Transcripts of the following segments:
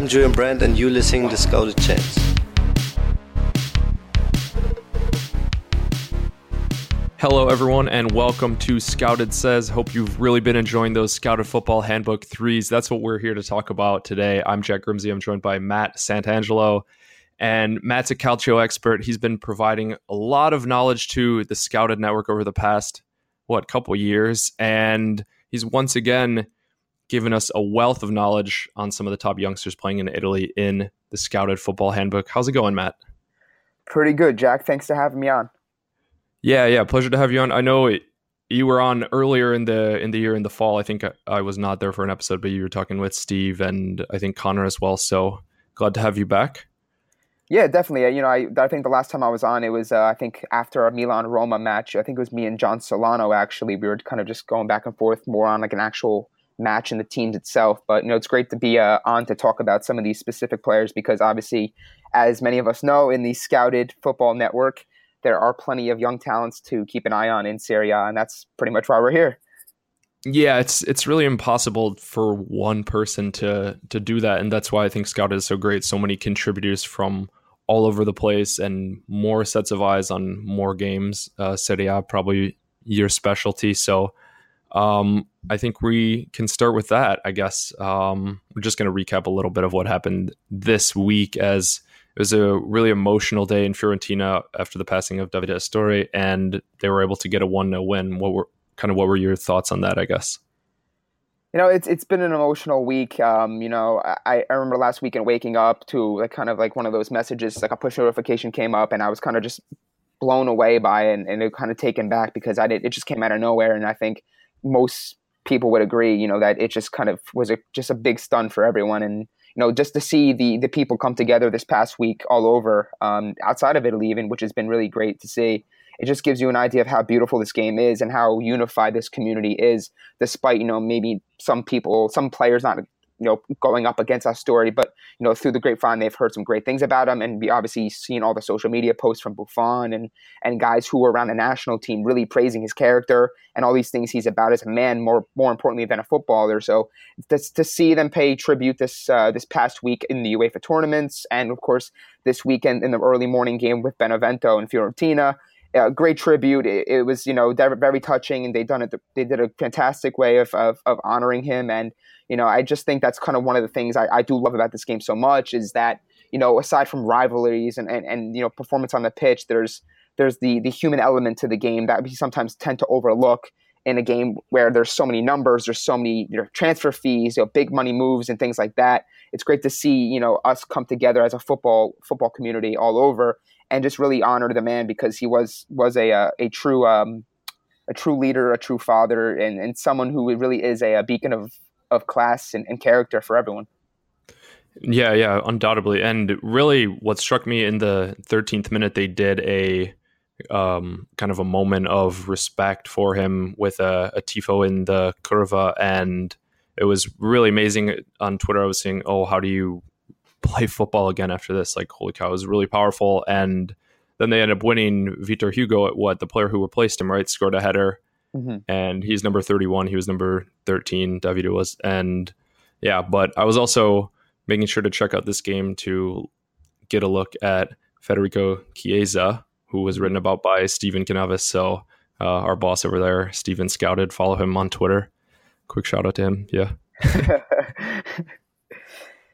I'm Julian Brand, and you're listening to Scouted Chance. Hello, everyone, and welcome to Scouted Says. Hope you've really been enjoying those Scouted Football Handbook threes. That's what we're here to talk about today. I'm Jack Grimsey. I'm joined by Matt Santangelo. And Matt's a Calcio expert. He's been providing a lot of knowledge to the Scouted Network over the past, what, couple years. And he's once again given us a wealth of knowledge on some of the top youngsters playing in Italy in the Scouted Football Handbook. How's it going, Matt? Pretty good, Jack. Thanks for having me on. Yeah, yeah, pleasure to have you on. I know it, you were on earlier in the in the year in the fall. I think I, I, was not there for an episode, but you were talking with Steve and I think Connor as well. So glad to have you back. Yeah, definitely. You know, I, I think the last time I was on, it was uh, I think after a Milan Roma match. I think it was me and John Solano. Actually, we were kind of just going back and forth more on like an actual match in the teams itself. But you know, it's great to be uh, on to talk about some of these specific players because obviously, as many of us know, in the Scouted Football Network there are plenty of young talents to keep an eye on in Serie A, and that's pretty much why we're here. Yeah, it's it's really impossible for one person to to do that, and that's why I think Scout is so great. So many contributors from all over the place, and more sets of eyes on more games. Uh, Serie A probably your specialty, so um, I think we can start with that. I guess um, we're just going to recap a little bit of what happened this week as it was a really emotional day in Fiorentina after the passing of Davide Astori, and they were able to get a one 0 win. What were kind of what were your thoughts on that? I guess. You know, it's it's been an emotional week. Um, you know, I, I remember last weekend waking up to like kind of like one of those messages, like a push notification came up, and I was kind of just blown away by it and, and it kind of taken back because I did it just came out of nowhere, and I think most people would agree, you know, that it just kind of was a just a big stun for everyone, and you know, just to see the the people come together this past week all over, um, outside of Italy even, which has been really great to see. It just gives you an idea of how beautiful this game is and how unified this community is, despite you know maybe some people, some players not you know going up against that story. but you know through the grapevine they've heard some great things about him, and we obviously seen all the social media posts from Buffon and and guys who were around the national team really praising his character and all these things he's about as a man, more more importantly than a footballer. So to, to see them pay tribute this uh, this past week in the UEFA tournaments, and of course this weekend in the early morning game with Benevento and Fiorentina. Uh, great tribute. It, it, was, you know, very touching, and they done it. They did a fantastic way of, of, of honoring him, and you know, I just think that's kind of one of the things I, I do love about this game so much is that, you know, aside from rivalries and, and, and you know, performance on the pitch, there's there's the the human element to the game that we sometimes tend to overlook in a game where there's so many numbers, there's so many you know, transfer fees, you know, big money moves and things like that. It's great to see, you know, us come together as a football football community all over and just really honor the man because he was was a a, a true um, a true leader, a true father, and, and someone who really is a, a beacon of of class and, and character for everyone. Yeah, yeah, undoubtedly. And really, what struck me in the 13th minute, they did a um, kind of a moment of respect for him with a, a tifo in the curva, and it was really amazing. On Twitter, I was saying, "Oh, how do you play football again after this?" Like, holy cow, it was really powerful. And then they end up winning. Vitor Hugo, at what the player who replaced him, right, scored a header mm-hmm. and he's number 31. He was number 13. David was, and yeah, but I was also making sure to check out this game to get a look at Federico Chiesa, who was written about by Stephen Canavis. So uh, our boss over there, Stephen Scouted, follow him on Twitter. Quick shout out to him. Yeah.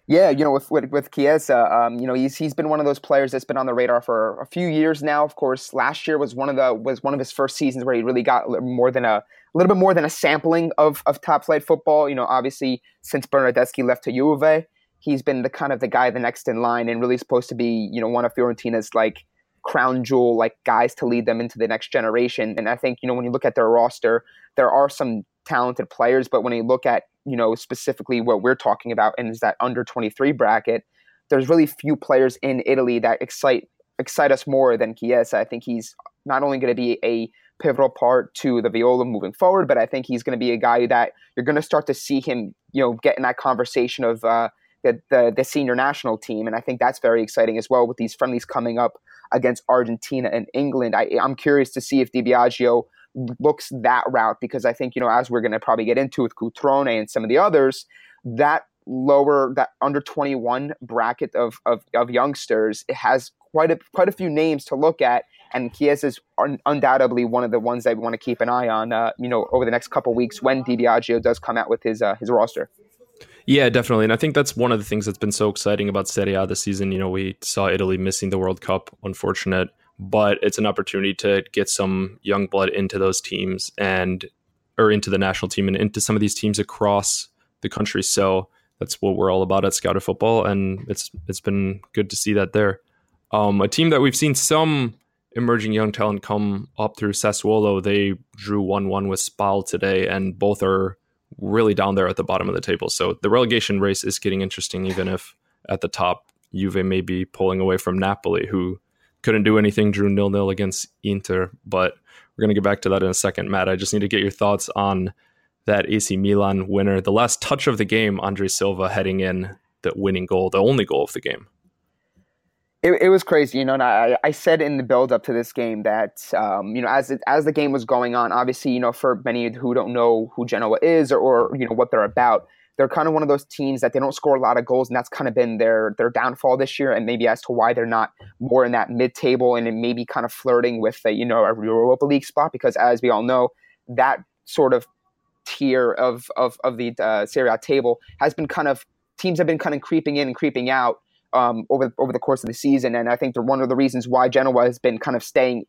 Yeah, you know, with with, with Chiesa, um, you know, he's he's been one of those players that's been on the radar for a few years now. Of course, last year was one of the was one of his first seasons where he really got more than a, a little bit more than a sampling of of top flight football. You know, obviously since Bernardeschi left to Juve, he's been the kind of the guy the next in line and really supposed to be you know one of Fiorentina's like crown jewel like guys to lead them into the next generation. And I think you know when you look at their roster, there are some talented players, but when you look at you know specifically what we're talking about and is that under 23 bracket, there's really few players in Italy that excite excite us more than Chiesa. I think he's not only going to be a pivotal part to the Viola moving forward, but I think he's going to be a guy that you're going to start to see him, you know, get in that conversation of uh, the, the, the senior national team, and I think that's very exciting as well with these friendlies coming up against Argentina and England. I, I'm curious to see if Di Biagio looks that route because I think, you know, as we're going to probably get into with Cutrone and some of the others, that lower that under 21 bracket of, of, of youngsters, it has quite a quite a few names to look at, and Chiesa is un- undoubtedly one of the ones that we want to keep an eye on. Uh, you know, over the next couple weeks when Di does come out with his uh, his roster. Yeah, definitely. And I think that's one of the things that's been so exciting about Serie A this season. You know, we saw Italy missing the World Cup, unfortunate, but it's an opportunity to get some young blood into those teams and or into the national team and into some of these teams across the country. So that's what we're all about at Scouted Football, and it's it's been good to see that there. Um, a team that we've seen some emerging young talent come up through Sassuolo. They drew one one with Spal today, and both are really down there at the bottom of the table. So the relegation race is getting interesting, even if at the top Juve may be pulling away from Napoli, who couldn't do anything, drew nil nil against Inter. But we're going to get back to that in a second, Matt. I just need to get your thoughts on that AC Milan winner. The last touch of the game, Andre Silva heading in the winning goal, the only goal of the game it, it was crazy, you know. And I, I said in the build up to this game that, um, you know, as it, as the game was going on, obviously, you know, for many who don't know who Genoa is or, or you know what they're about, they're kind of one of those teams that they don't score a lot of goals, and that's kind of been their their downfall this year, and maybe as to why they're not more in that mid table and maybe kind of flirting with a, you know a Europa League spot, because as we all know, that sort of tier of of of the uh, Serie A table has been kind of teams have been kind of creeping in and creeping out um, over over the course of the season, and I think they're one of the reasons why Genoa has been kind of staying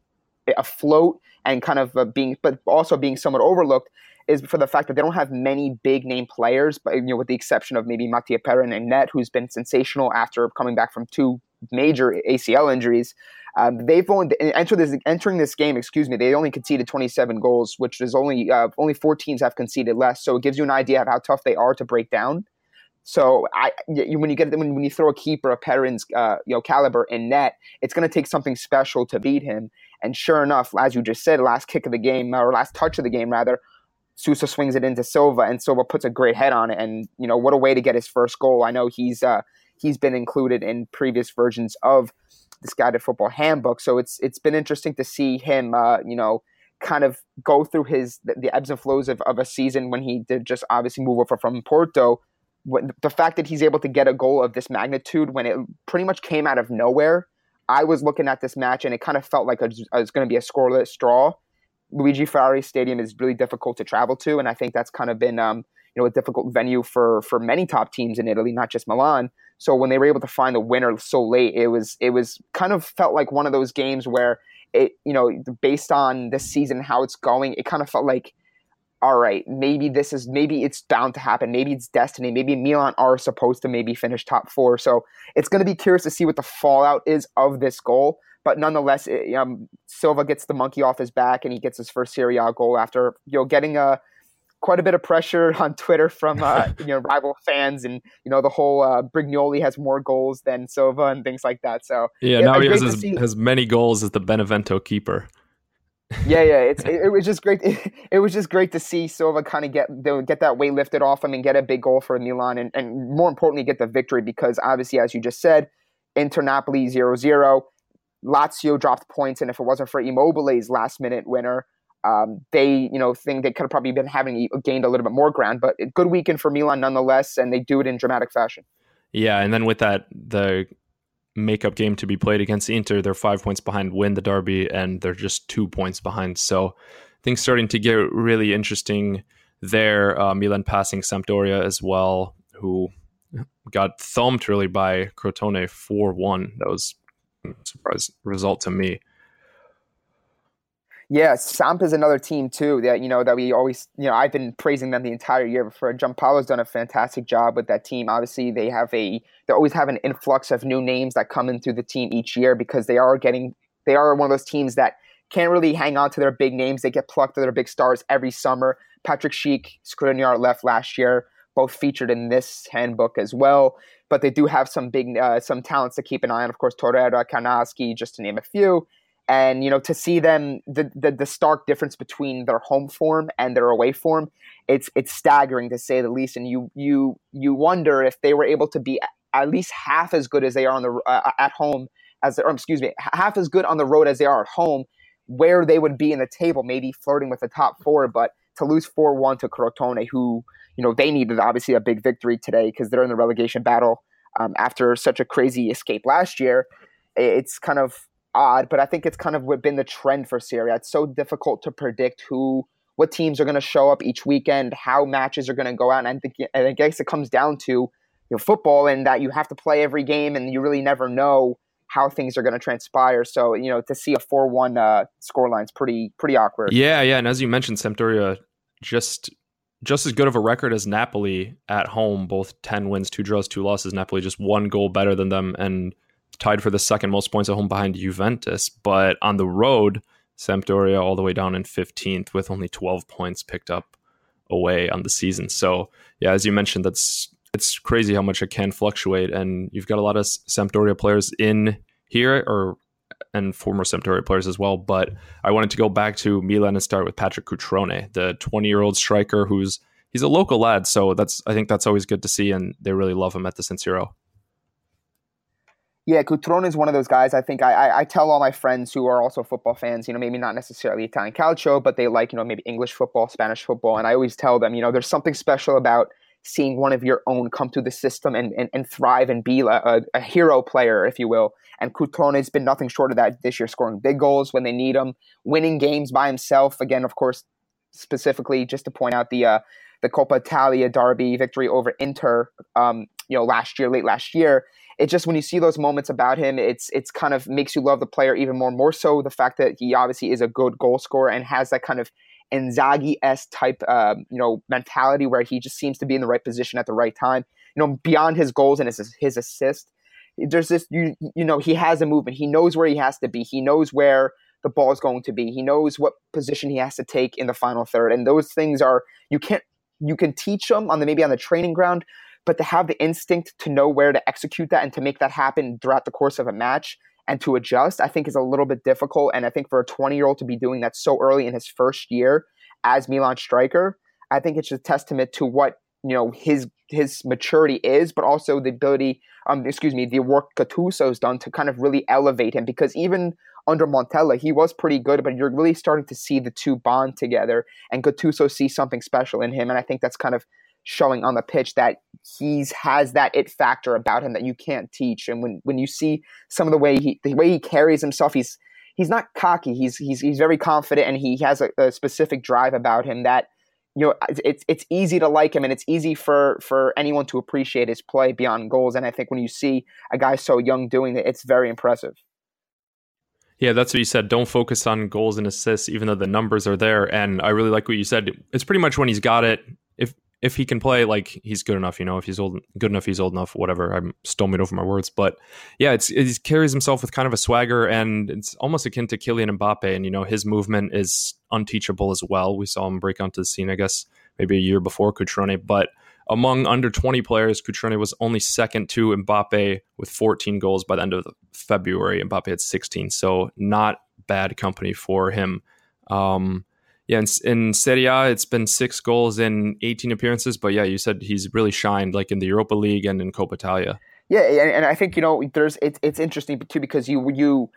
afloat and kind of uh, being, but also being somewhat overlooked, is for the fact that they don't have many big name players, but you know, with the exception of maybe Mattia Perin and Net, who's been sensational after coming back from two major ACL injuries. Um, they've only enter this, entering this game. Excuse me, they only conceded 27 goals, which is only uh, only four teams have conceded less. So it gives you an idea of how tough they are to break down. So I, when you get when, when you throw a keeper of Perin's uh, you know caliber in net, it's going to take something special to beat him. And sure enough, as you just said, last kick of the game or last touch of the game rather, Suso swings it into Silva, and Silva puts a great head on it. And you know what a way to get his first goal. I know he's uh, he's been included in previous versions of the Scouted Football Handbook, so it's it's been interesting to see him uh, you know kind of go through his the, the ebbs and flows of, of a season when he did just obviously move over from Porto when, the fact that he's able to get a goal of this magnitude when it pretty much came out of nowhere. I was looking at this match and it kind of felt like it was going to be a scoreless draw. Luigi Ferrari Stadium is really difficult to travel to, and I think that's kind of been um, you know a difficult venue for for many top teams in Italy, not just Milan. So when they were able to find the winner so late, it was it was kind of felt like one of those games where it you know based on this season how it's going, it kind of felt like all right, maybe this is maybe it's bound to happen. Maybe it's destiny. Maybe Milan are supposed to maybe finish top four. So it's going to be curious to see what the fallout is of this goal. But nonetheless, it, um, Silva gets the monkey off his back and he gets his first Serie A goal after you know getting a quite a bit of pressure on Twitter from uh, you know rival fans and you know the whole uh, Brignoli has more goals than Silva and things like that. So yeah, now he has as, as many goals as the Benevento keeper yeah, yeah, it's it, it, was just great. It, it, was just great to see Silva kind of get get that weight lifted off him and get a big goal for Milan, and, and more importantly, get the victory because obviously, as you just said, Inter Napoli 0-0. Lazio dropped points, and if it wasn't for Immobile's last minute winner, um, they you know think they could have probably been having gained a little bit more ground. But good weekend for Milan nonetheless, and they do it in dramatic fashion. Yeah, and then with that, the makeup game to be played against Inter. They're five points behind, win the derby, and they're just two points behind. So things starting to get really interesting there. Uh, Milan passing Sampdoria as well, who got thumped really by Crotone 4 1. That was a surprise result to me. Yeah, Samp is another team too that you know that we always you know I've been praising them the entire year. Before Giampaolo's done a fantastic job with that team. Obviously, they have a they always have an influx of new names that come in through the team each year because they are getting they are one of those teams that can't really hang on to their big names. They get plucked to their big stars every summer. Patrik Schick, Skriniar left last year, both featured in this handbook as well. But they do have some big uh, some talents to keep an eye on. Of course, Torreira, Kownacki, just to name a few. And you know to see them the, the, the stark difference between their home form and their away form it's it's staggering to say the least. And you you you wonder if they were able to be at least half as good as they are on the uh, at home as or excuse me half as good on the road as they are at home where they would be in the table maybe flirting with the top 4 but to lose 4-1 to Crotone who you know they needed obviously a big victory today because they're in the relegation battle um, after such a crazy escape last year. It's kind of odd, but I think it's kind of been the trend for Serie A. It's so difficult to predict who, what teams are going to show up each weekend, how matches are going to go out, and I think and I guess it comes down to you know, football and that you have to play every game, and you really never know how things are going to transpire. So you know, to see a four-one uh, scoreline is pretty pretty awkward. Yeah, yeah, and as you mentioned, Sampdoria just just as good of a record as Napoli at home, both 10 wins, two draws, two losses. Napoli just one goal better than them and tied for the second most points at home behind Juventus. But on the road, Sampdoria all the way down in 15th with only 12 points picked up away on the season. So, yeah, as you mentioned, that's it's crazy how much it can fluctuate. And you've got a lot of Sampdoria players in here or and former Sampdoria players as well. But I wanted to go back to Milan and start with Patrick Cutrone, the 20 year old striker who's he's a local lad. So that's I think that's always good to see, and they really love him at the San Siro. Yeah, Cutrone is one of those guys. I think I, I, I, tell all my friends who are also football fans, you know, maybe not necessarily Italian calcio, but they like, you know, maybe English football, Spanish football. And I always tell them, you know, there's something special about seeing one of your own come to the system and, and, and thrive and be a, a, hero player, if you will. And Cutrone's been nothing short of that this year, scoring big goals when they need them, winning games by himself. Again, of course, specifically just to point out the uh, the Coppa Italia derby victory over Inter, um, you know, last year, late last year. It just when you see those moments about him, it's it's kind of makes you love the player even more. More so the fact that he obviously is a good goal scorer and has that kind of Inzaghi s type, uh, you know, mentality where he just seems to be in the right position at the right time. You know, beyond his goals and his his assist, there's this you you know he has a movement. He knows where he has to be. He knows where the ball is going to be. He knows what position he has to take in the final third, and those things are you can't you can teach them on the maybe on the training ground, but to have the instinct to know where to execute that and to make that happen throughout the course of a match and to adjust, I think is a little bit difficult. And I think for a 20 year old to be doing that so early in his first year as Milan striker, I think it's a testament to what you know his his maturity is, but also the ability, um, excuse me, the work Gattuso's done to kind of really elevate him. Because even under Montella, he was pretty good, but you're really starting to see the two bond together, and Gattuso sees something special in him, and I think that's kind of showing on the pitch that he's has that it factor about him that you can't teach. And when when you see some of the way he the way he carries himself, he's he's not cocky. He's he's he's very confident, and he has a, a specific drive about him that you know it's it's easy to like him and it's easy for for anyone to appreciate his play beyond goals. And i think when you see a guy so young doing it it's very impressive. Yeah that's what you said. Don't focus on goals and assists even though the numbers are there. And i really like what you said. It's pretty much when he's got it if he can play like he's good enough, you know, if he's old good enough, he's old enough, whatever. I'm stumbling over my words, but yeah, it's he carries himself with kind of a swagger, and it's almost akin to Kylian Mbappe, and you know his movement is unteachable as well. We saw him break onto the scene, I guess, maybe a year before Cutrone, but among under 20 players, Cutrone was only second to Mbappe with 14 goals by the end of February. Mbappe had 16, so not bad company for him. Um, yeah, in, in Serie A, it's been six goals in 18 appearances. But yeah, you said he's really shined like in the Europa League and in Coppa Italia. Yeah, and, and I think you know there's it's it's interesting too because you you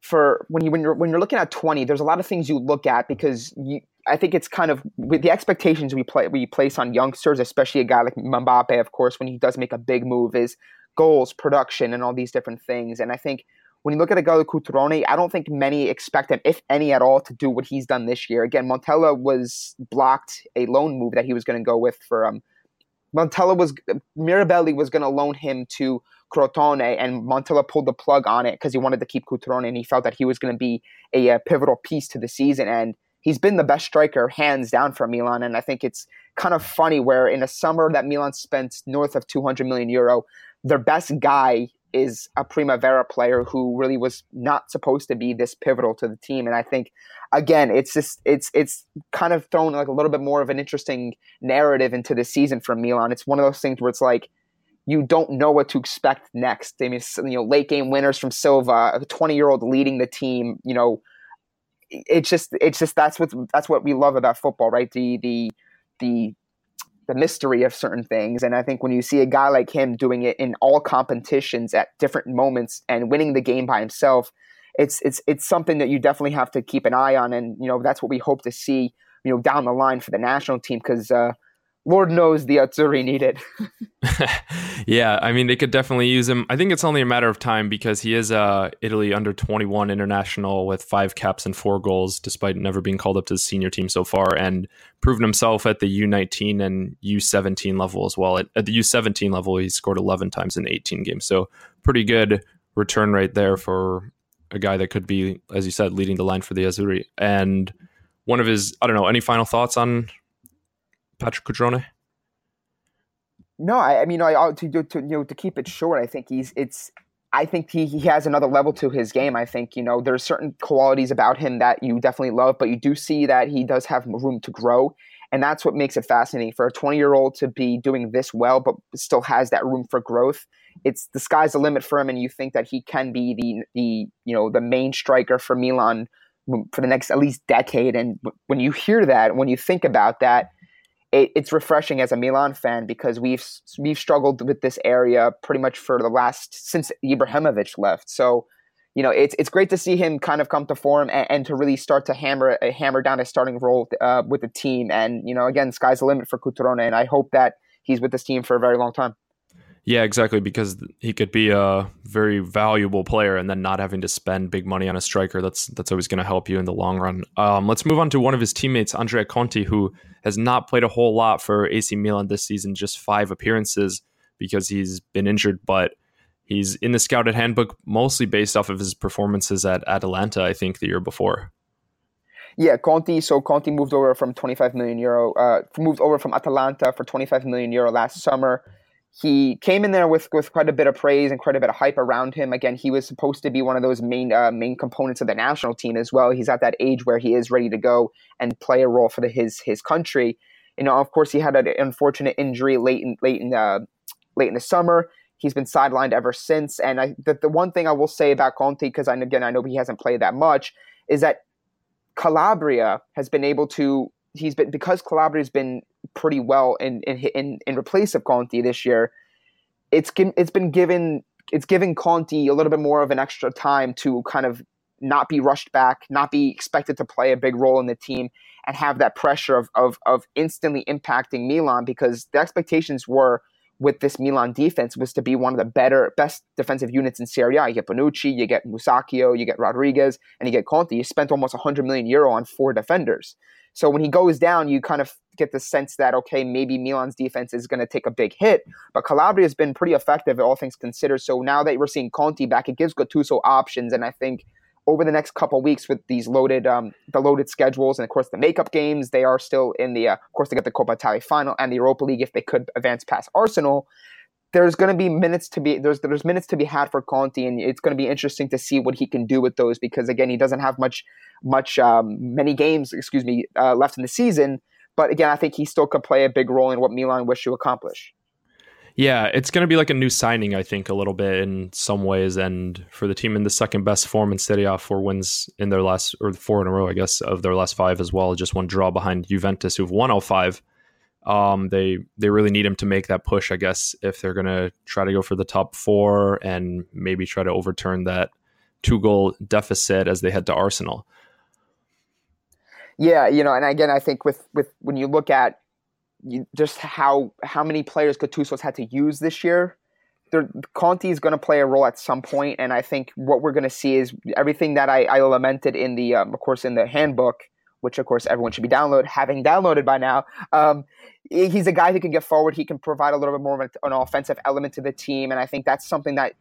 for when you when you're when you're looking at 20, there's a lot of things you look at because you I think it's kind of with the expectations we play we place on youngsters, especially a guy like Mbappe, of course, when he does make a big move, is goals, production, and all these different things. And I think when you look at a guy like Cutrone, I don't think many expect him, if any at all, to do what he's done this year. Again, Montella was blocked a loan move that he was going to go with for um, Montella was Mirabelli was going to loan him to Crotone, and Montella pulled the plug on it because he wanted to keep Cutrone, and he felt that he was going to be a, a, pivotal piece to the season. And he's been the best striker, hands down, for Milan. And I think it's kind of funny where in a summer that Milan spent north of 200 million euro, their best guy is a Primavera player who really was not supposed to be this pivotal to the team. And I think again, it's just it's it's kind of thrown like a little bit more of an interesting narrative into the season for Milan. It's one of those things where it's like you don't know what to expect next. I mean, you know, late game winners from Silva, a 20 year old leading the team. You know, it's just it's just that's what that's what we love about football, right? The the the the mystery of certain things. And I think when you see a guy like him doing it in all competitions at different moments and winning the game by himself, it's it's it's something that you definitely have to keep an eye on. And you know that's what we hope to see you know down the line for the national team because uh, Lord knows the Azzurri needed. yeah, I mean they could definitely use him. I think it's only a matter of time because he is a Italy under 21 international with five caps and four goals, despite never being called up to the senior team so far, and proven himself at the U19 and U17 level as well. At, at the U17 level, he scored 11 times in 18 games, so pretty good return rate there for a guy that could be, as you said, leading the line for the Azzurri. And one of his, I don't know, any final thoughts on Patrick Cutrone? No, I, I mean, I to, to you know to keep it short, I think he's it's. I think he, he has another level to his game. I think you know there's certain qualities about him that you definitely love, but you do see that he does have room to grow, and that's what makes it fascinating for a 20 year old to be doing this well, but still has that room for growth. It's the sky's the limit for him, and you think that he can be the the you know the main striker for Milan for the next at least decade. And when you hear that, when you think about that it, it's refreshing as a Milan fan because we've we've struggled with this area pretty much for the last since Ibrahimovic left. So, you know, it's it's great to see him kind of come to form and, and to really start to hammer hammer down a starting role uh, with the team. And you know, again, sky's the limit for Cutrone, and I hope that he's with this team for a very long time. Yeah, exactly. Because he could be a very valuable player, and then not having to spend big money on a striker. That's that's always going to help you in the long run. Um, let's move on to one of his teammates, Andrea Conti, who has not played a whole lot for AC Milan this season, just five appearances because he's been injured, but he's in the scouted handbook mostly based off of his performances at Atalanta. I think the year before. Yeah, Conti. So Conti moved over from 25 million euro, uh, moved over from Atalanta for 25 million euro last summer he came in there with with quite a bit of praise and quite a bit of hype around him. Again, he was supposed to be one of those main uh, main components of the national team as well. He's at that age where he is ready to go and play a role for the, his his country. You know, of course, he had an unfortunate injury late in late in uh, late in the summer. He's been sidelined ever since. And I, the, the one thing I will say about Conti, because again I know he hasn't played that much, is that Calabria has been able to he's been because Calabria's been pretty well in in in, in replace of Conti this year. It's it's been given it's giving Conti a little bit more of an extra time to kind of not be rushed back, not be expected to play a big role in the team, and have that pressure of of, of instantly impacting Milan because the expectations were with this Milan defense was to be one of the better, best defensive units in Serie A. You get Bonucci, you get Musacchio, you get Rodriguez, and you get Conti. You spent almost 100 million euro on four defenders. So when he goes down, you kind of get the sense that okay, maybe Milan's defense is going to take a big hit. But Calabria has been pretty effective, all things considered. So now that we're seeing Conti back, it gives Gattuso options, and I think over the next couple weeks with these loaded, um, the loaded schedules, and of course the makeup games, they are still in the, uh, of course they get the Coppa Italia final and the Europa League if they could advance past Arsenal there's going to be minutes to be there's there's minutes to be had for Conti, and it's going to be interesting to see what he can do with those because again he doesn't have much much um, many games excuse me uh, left in the season. But again, I think he still could play a big role in what Milan wish to accomplish. Yeah, it's going to be like a new signing, I think, a little bit in some ways. And for the team in the second best form in Serie A, four wins in their last, or four in a row, I guess, of their last five as well. Just one draw behind Juventus, who've won all five. Um, they they really need him to make that push, I guess, if they're gonna try to go for the top four and maybe try to overturn that two goal deficit as they head to Arsenal. Yeah, you know, and again, I think with with when you look at you, just how how many players Gattuso's had to use this year, Conti is going to play a role at some point, and I think what we're going to see is everything that I, I lamented in the, um, of course, in the handbook which of course everyone should be download having downloaded by now. Um, he's a guy who can get forward. He can provide a little bit more of an offensive element to the team, and I think that's something that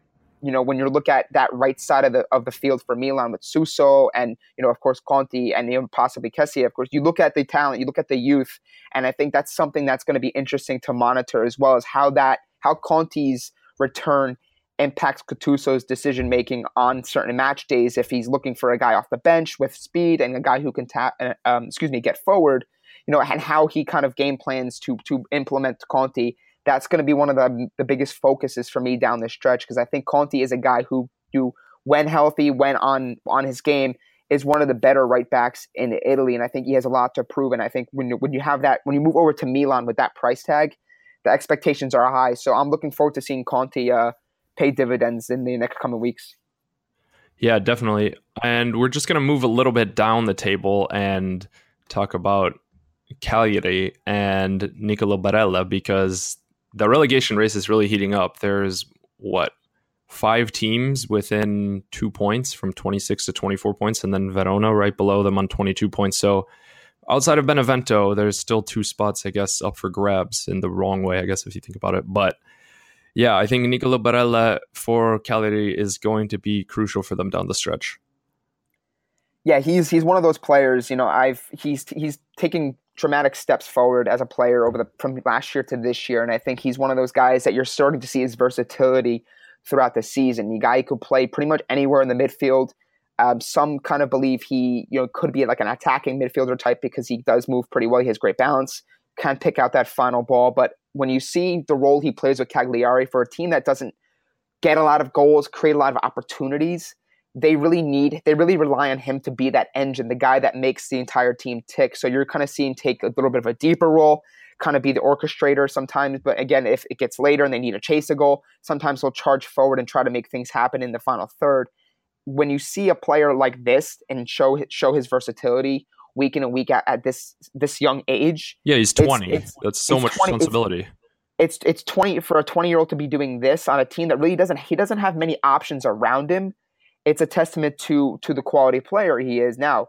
you know when you look at that right side of the of the field for Milan with Suso and you know of course Conti and even possibly Kessie. Of course, you look at the talent, you look at the youth, and I think that's something that's going to be interesting to monitor as well as how that how Conti's return impacts Gattuso's decision making on certain match days if he's looking for a guy off the bench with speed and a guy who can tap, uh, um, excuse me, get forward. You know, and how he kind of game plans to to implement Conti. That's going to be one of the the biggest focuses for me down this stretch because I think Conti is a guy who, who when healthy, when on on his game, is one of the better right backs in Italy, and I think he has a lot to prove. And I think when when you have that, when you move over to Milan with that price tag, the expectations are high. So I'm looking forward to seeing Conti uh, pay dividends in the next coming weeks. Yeah, definitely. And we're just going to move a little bit down the table and talk about Cagliari and Nicola Barella because the relegation race is really heating up. There's what five teams within two points from 26 to 24 points, and then Verona right below them on 22 points. So outside of Benevento, there's still two spots, I guess, up for grabs in the wrong way, I guess, if you think about it. But yeah, I think Nicola Barella for Cagliari is going to be crucial for them down the stretch. Yeah, he's he's one of those players. You know, I've he's he's taking dramatic steps forward as a player over the from last year to this year, and I think he's one of those guys that you're starting to see his versatility throughout the season. The guy could play pretty much anywhere in the midfield. Um, some kind of believe he you know could be like an attacking midfielder type because he does move pretty well. He has great balance, can pick out that final ball. But when you see the role he plays with Cagliari for a team that doesn't get a lot of goals, create a lot of opportunities, they really need they really rely on him to be that engine, the guy that makes the entire team tick. So you're kind of seeing take a little bit of a deeper role kind of be the orchestrator sometimes. But again, if it gets later and they need to chase a goal, sometimes they'll charge forward and try to make things happen in the final third. When you see a player like this and show show his versatility week in and week out at this this young age, yeah, he's twenty. It's, it's, That's so much 20, responsibility. It's, it's it's twenty for a twenty year old to be doing this on a team that really doesn't he doesn't have many options around him. It's a testament to to the quality player he is now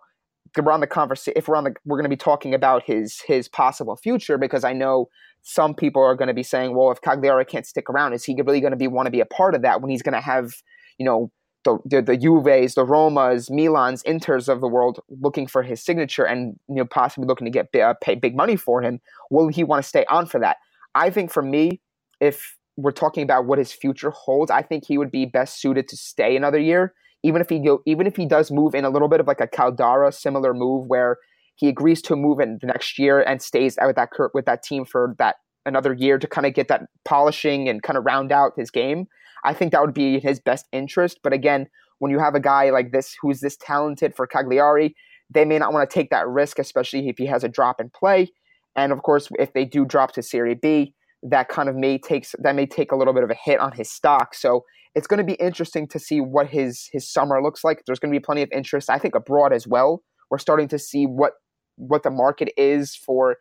we're on the conversation if we're on the we're going to be talking about his his possible future because I know some people are going to be saying, well, if Cagliari can't stick around, is he really going to be want to be a part of that when he's going to have you know the, the the Juves, the Romas, Milans, Inters of the world looking for his signature and you know possibly looking to get uh, pay big money for him? Will he want to stay on for that? I think for me, if we're talking about what his future holds, I think he would be best suited to stay another year even if he go, even if he does move in a little bit of like a Caldara similar move where he agrees to move in the next year and stays with that with that team for that another year to kind of get that polishing and kind of round out his game. I think that would be his best interest. But again, when you have a guy like this who's this talented for Cagliari, they may not want to take that risk, especially if he has a drop in play. And of course, if they do drop to Serie B, that kind of may takes that may take a little bit of a hit on his stock. So it's going to be interesting to see what his his summer looks like. There's going to be plenty of interest, I think, abroad as well. We're starting to see what what the market is for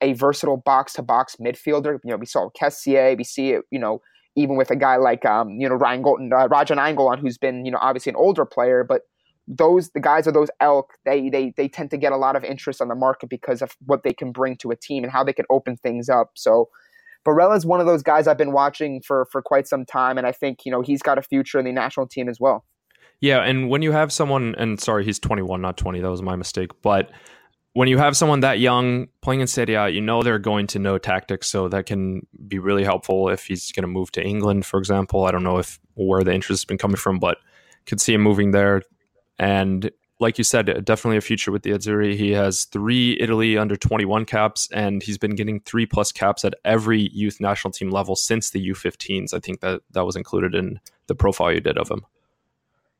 a versatile box to box midfielder. You know, we saw Kessié, we see it, you know, even with a guy like um, you know Ryan Golden, uh, Radja Nainggolan, who's been you know obviously an older player, but those the guys of those elk they they they tend to get a lot of interest on the market because of what they can bring to a team and how they can open things up. So Barella is one of those guys I've been watching for for quite some time, and I think you know he's got a future in the national team as well. Yeah, and when you have someone, and sorry, he's 21, not 20. That was my mistake. But when you have someone that young playing in Serie A, you know they're going to know tactics, so that can be really helpful if he's going to move to England, for example. I don't know if where the interest has been coming from, but could see him moving there. And like you said, uh, definitely a future with the Azzurri. He has three Italy under 21 caps, and he's been getting three plus caps at every youth national team level since the U15s. I think that that was included in the profile you did of him.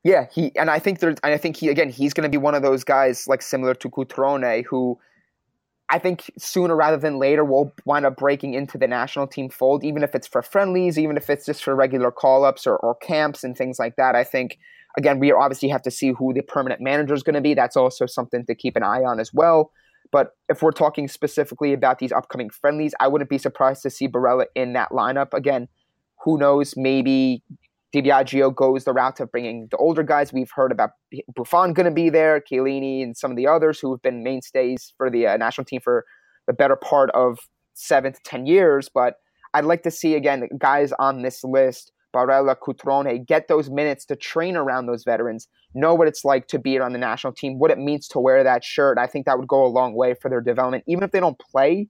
Yeah, he and I think there's, and I think he again, he's going to be one of those guys like similar to Cutrone, who I think sooner rather than later will wind up breaking into the national team fold, even if it's for friendlies, even if it's just for regular call ups or, or camps and things like that. I think Again, we obviously have to see who the permanent manager is going to be. That's also something to keep an eye on as well. But if we're talking specifically about these upcoming friendlies, I wouldn't be surprised to see Barella in that lineup. Again, who knows? Maybe Di Biagio goes the route of bringing the older guys. We've heard about Buffon going to be there, Chiellini, and some of the others who have been mainstays for the uh, national team for the better part of seven to ten years. But I'd like to see again guys on this list Barella, Cutrone, get those minutes to train around those veterans, know what it's like to be on the national team, what it means to wear that shirt. I think that would go a long way for their development. Even if they don't play,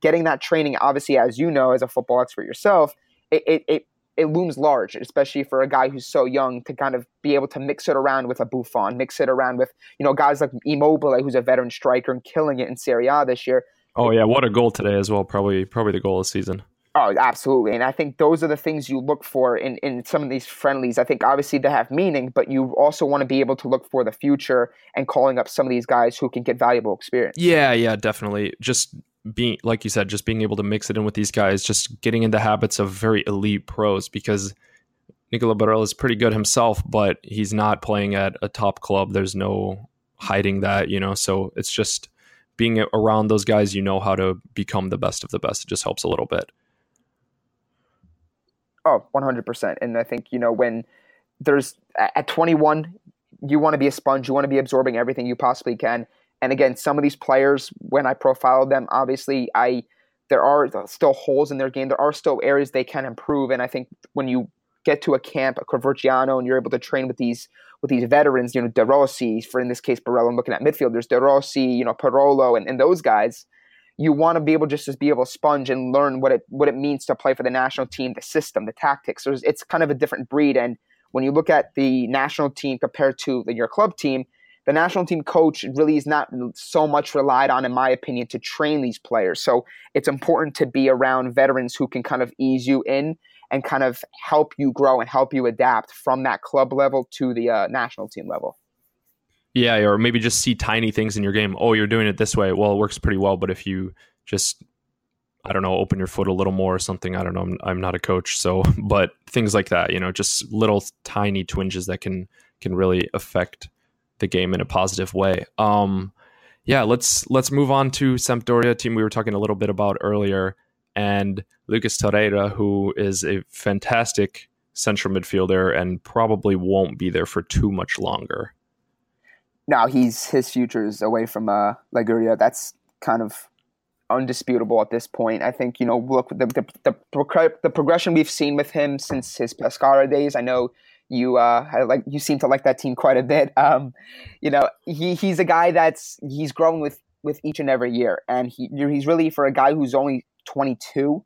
getting that training, obviously, as you know, as a football expert yourself, it, it, it, it looms large, especially for a guy who's so young to kind of be able to mix it around with a Buffon, mix it around with, you know, guys like Immobile, who's a veteran striker and killing it in Serie A this year. Oh yeah, what a goal today as well. Probably probably the goal of the season. Oh, absolutely. And I think those are the things you look for in, in some of these friendlies. I think obviously they have meaning, but you also want to be able to look for the future and calling up some of these guys who can get valuable experience. Yeah, yeah, definitely. Just being, like you said, just being able to mix it in with these guys, just getting into habits of very elite pros because Nicola Barella is pretty good himself, but he's not playing at a top club. There's no hiding that, you know, so it's just being around those guys, you know how to become the best of the best. It just helps a little bit. Oh, 100%. And I think, you know, when there's at 21, you want to be a sponge, you want to be absorbing everything you possibly can. And again, some of these players, when I profiled them, obviously, I there are still holes in their game. There are still areas they can improve. And I think when you get to a camp, a Coverciano, and you're able to train with these with these veterans, you know, De Rossi, for in this case, Barella, I'm looking at midfielders, De Rossi, you know, Parolo, and, and those guys, you want to be able just to be able to sponge and learn what it what it means to play for the national team, the system, the tactics. It's kind of a different breed. And when you look at the national team compared to your club team, the national team coach really is not so much relied on, in my opinion, to train these players. So it's important to be around veterans who can kind of ease you in and kind of help you grow and help you adapt from that club level to the uh, national team level. Yeah, or maybe just see tiny things in your game. Oh, you're doing it this way. Well, it works pretty well, but if you just I don't know, open your foot a little more or something. I don't know. I'm, I'm not a coach, so but things like that, you know, just little tiny twinges that can can really affect the game in a positive way. Um, yeah, let's let's move on to Sampdoria team we were talking a little bit about earlier, and Lucas Torreira, who is a fantastic central midfielder and probably won't be there for too much longer. Now he's his future is away from uh, Liguria. That's kind of undisputable at this point. I think you know, look the the, the, the progression we've seen with him since his Pescara days. I know you uh like you seem to like that team quite a bit. Um, you know, he he's a guy that's he's growing with with each and every year, and he he's really for a guy who's only 22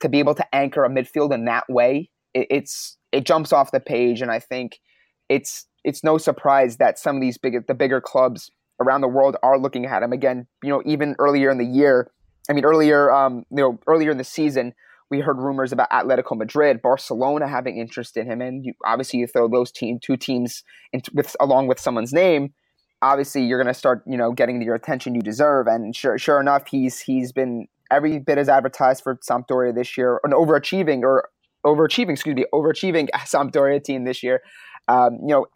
to be able to anchor a midfield in that way. It, it's it jumps off the page, and I think it's it's no surprise that some of these big the bigger clubs around the world are looking at him again. You know, even earlier in the year, I mean, earlier, um, you know, earlier in the season, we heard rumors about Atletico Madrid, Barcelona having interest in him, and you, obviously you throw those team two teams into, with along with someone's name. Obviously, you're going to start, you know, getting your attention you deserve. And sure, sure enough, he's he's been every bit as advertised for Sampdoria this year, an overachieving or overachieving, excuse me, overachieving Sampdoria team this year. Um, you know,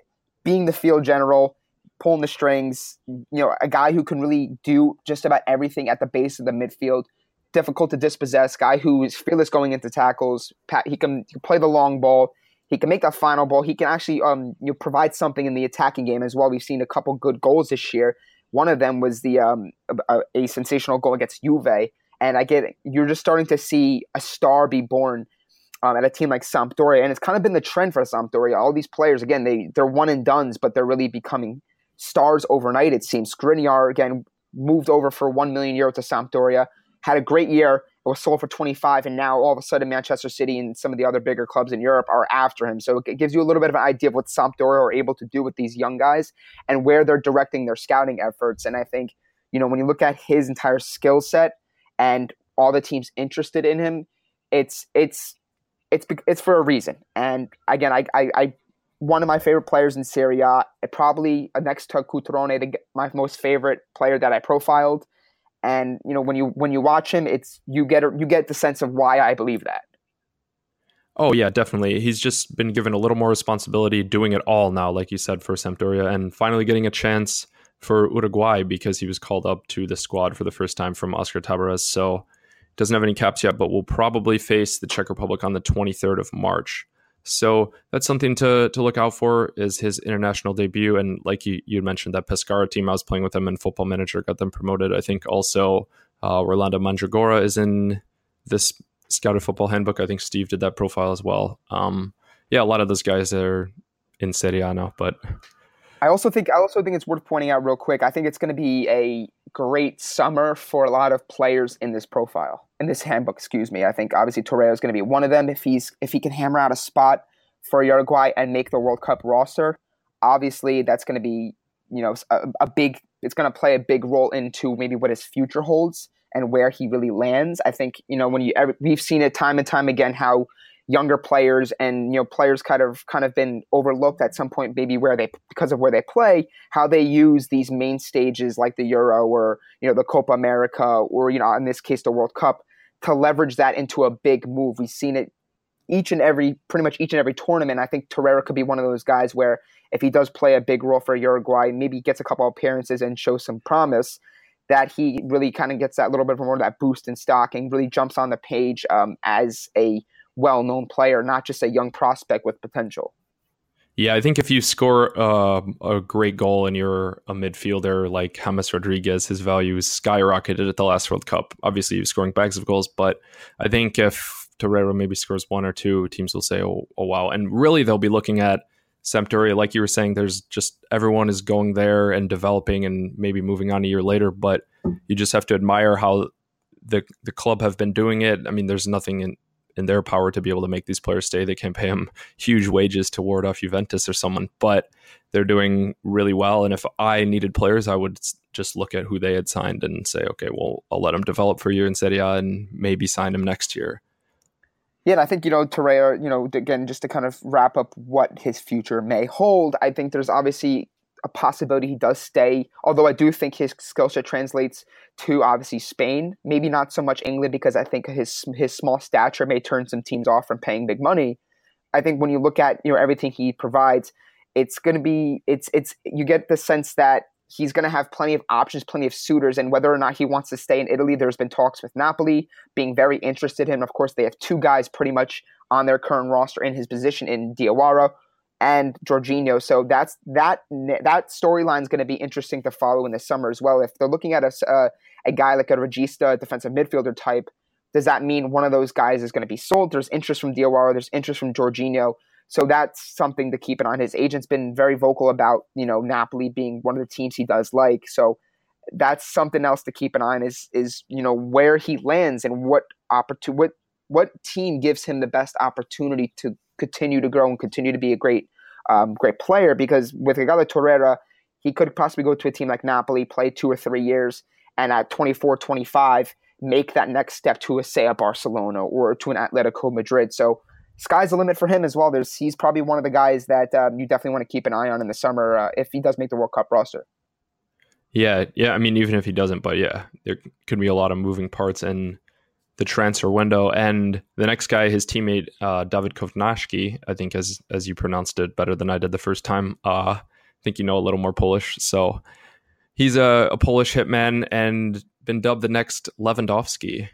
being the field general, pulling the strings, you know, a guy who can really do just about everything at the base of the midfield difficult to dispossess guy who is fearless going into tackles. He can, play the long ball. He can make that final ball. He can actually um, you know, provide something in the attacking game as well. We've seen a couple good goals this year. One of them was the um, a, a, sensational goal against Juve. And I get it. You're just starting to see a star be born um, at a team like Sampdoria, and it's kind of been the trend for Sampdoria. All these players, again, they they're one and duns, but they're really becoming stars overnight. It seems Skriniar again moved over for one million euro to Sampdoria had a great year. It was sold for 25, and now all of a sudden Manchester City and some of the other bigger clubs in Europe are after him. So it gives you a little bit of an idea of what Sampdoria are able to do with these young guys and where they're directing their scouting efforts. And I think, you know, when you look at his entire skill set and all the teams interested in him, it's it's it's it's for a reason. And again, I I, I one of my favorite players in Serie A, probably next to Cutrone, the, my most favorite player that I profiled. And you know when you when you watch him it's you get you get the sense of why i believe that. Oh yeah definitely. He's just been given a little more responsibility doing it all now like you said for sampdoria and finally getting a chance for uruguay because he was called up to the squad for the first time from oscar tabarez. So doesn't have any caps yet but will probably face the czech republic on the 23rd of march so that's something to to look out for is his international debut. And like you you mentioned, that Pescara team, I was playing with them in Football Manager, got them promoted. I think also uh, Rolando Mandragora is in this Scouted Football Handbook. I think Steve did that profile as well. Um, yeah, a lot of those guys are in Serie A now, but I also think I also think it's worth pointing out real quick. I think it's going to be a great summer for a lot of players in this profile in this handbook. Excuse me. I think obviously Torreira is going to be one of them if he's if he can hammer out a spot for Uruguay and make the World Cup roster. Obviously, that's going to be you know a, a big. It's going to play a big role into maybe what his future holds and where he really lands. I think you know when you we've seen it time and time again how younger players and you know players kind of kind of been overlooked at some point maybe where they because of where they play how they use these main stages like the euro or you know the copa america or you know in this case the world cup to leverage that into a big move. We've seen it each and every pretty much each and every tournament. I think Torreira could be one of those guys where if he does play a big role for uruguay maybe gets a couple appearances and shows some promise that he really kind of gets that little bit of more of that boost in stock and really jumps on the page um, as a well-known player, not just a young prospect with potential. Yeah, I think if you score uh, a great goal and you're a midfielder like James Rodriguez, his value is skyrocketed at the last World Cup. Obviously, he was scoring bags of goals, but I think if Torreira maybe scores one or two, teams will say, oh, oh wow. And really, they'll be looking at Sampdoria, like you were saying, there's just everyone is going there and developing and maybe moving on a year later, but you just have to admire how the the club have been doing it. I mean, there's nothing in in their power to be able to make these players stay. They can't pay them huge wages to ward off Juventus or someone, but they're doing really well. And if I needed players, I would just look at who they had signed and say, okay, well, I'll let them develop for a year in Serie A and maybe sign them next year. Yeah, and I think, you know, Torreira, you know, again, just to kind of wrap up what his future may hold, I think there's obviously a possibility he does stay. Although I do think his skill set translates to obviously Spain, maybe not so much England because I think his his small stature may turn some teams off from paying big money. I think when you look at you know everything he provides, it's going to be it's it's you get the sense that he's going to have plenty of options, plenty of suitors, and whether or not he wants to stay in Italy, there's been talks with Napoli being very interested in him. Of course, they have two guys pretty much on their current roster in his position in Diawara and Jorginho. So that's that that storyline is going to be interesting to follow in the summer as well. If they're looking at a uh, a guy like a Regista, defensive midfielder type, does that mean one of those guys is going to be sold? There's interest from Diawara, there's interest from Jorginho. So that's something to keep an eye on. His agent's been very vocal about, you know, Napoli being one of the teams he does like. So that's something else to keep an eye on is is, you know, where he lands and what opportunity what what team gives him the best opportunity to continue to grow and continue to be a great um, great player because with a Torreira, he could possibly go to a team like Napoli, play two or three years, and at 24, 25, make that next step to a say a Barcelona or to an Atletico Madrid. So sky's the limit for him as well. There's he's probably one of the guys that um, you definitely want to keep an eye on in the summer uh, if he does make the World Cup roster. Yeah, yeah. I mean, even if he doesn't, but yeah, there could be a lot of moving parts in the transfer window. And the next guy, his teammate uh, David Kownacki, I think as as you pronounced it better than I did the first time. Uh, I think you know a little more Polish, so he's a, a Polish hitman and been dubbed the next Lewandowski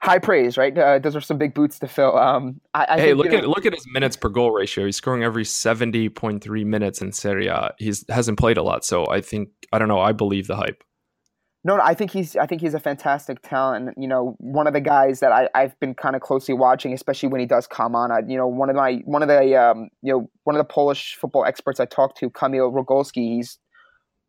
high praise, right? Uh, those are some big boots to fill. Um, I, I hey, think, look at know, look at his minutes per goal ratio. He's scoring every seventy point three minutes in Serie A. He's hasn't played a lot, so I think I don't know. I believe the hype. No, I think he's I think he's a fantastic talent. You know, one of the guys that I, I've been kind of closely watching, especially when he does come on. I, you know, one of my one of the um, you know one of the Polish football experts I talked to, Kamil Rogolski. He's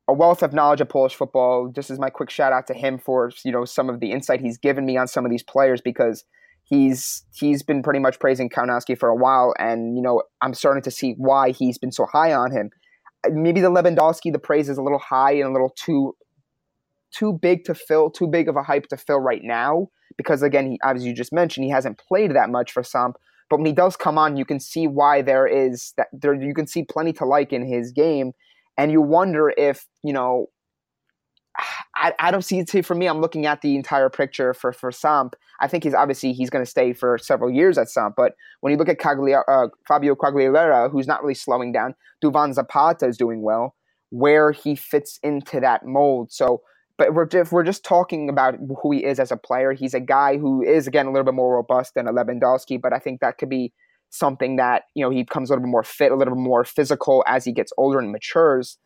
a wealth of knowledge of Polish football. Just as my quick shout out to him for you know some of the insight he's given me on some of these players because he's he's been pretty much praising Kownacki for a while, and you know I'm starting to see why he's been so high on him. Maybe the Lewandowski the praise is a little high and a little too too big to fill, too big of a hype to fill right now. Because again, he, as you just mentioned, he hasn't played that much for Samp. But when he does come on, you can see why there is that there. You can see plenty to like in his game, and you wonder if you know. I, I don't see it. For me, I'm looking at the entire picture for for Samp. I think he's obviously he's going to stay for several years at Samp. But when you look at Caglia, uh, Fabio Quagliarella, who's not really slowing down, Duvan Zapata is doing well. Where he fits into that mold. So but we're, if we're just talking about who he is as a player, he's a guy who is again a little bit more robust than a Lewandowski. But I think that could be something that you know he becomes a little bit more fit, a little bit more physical as he gets older and matures.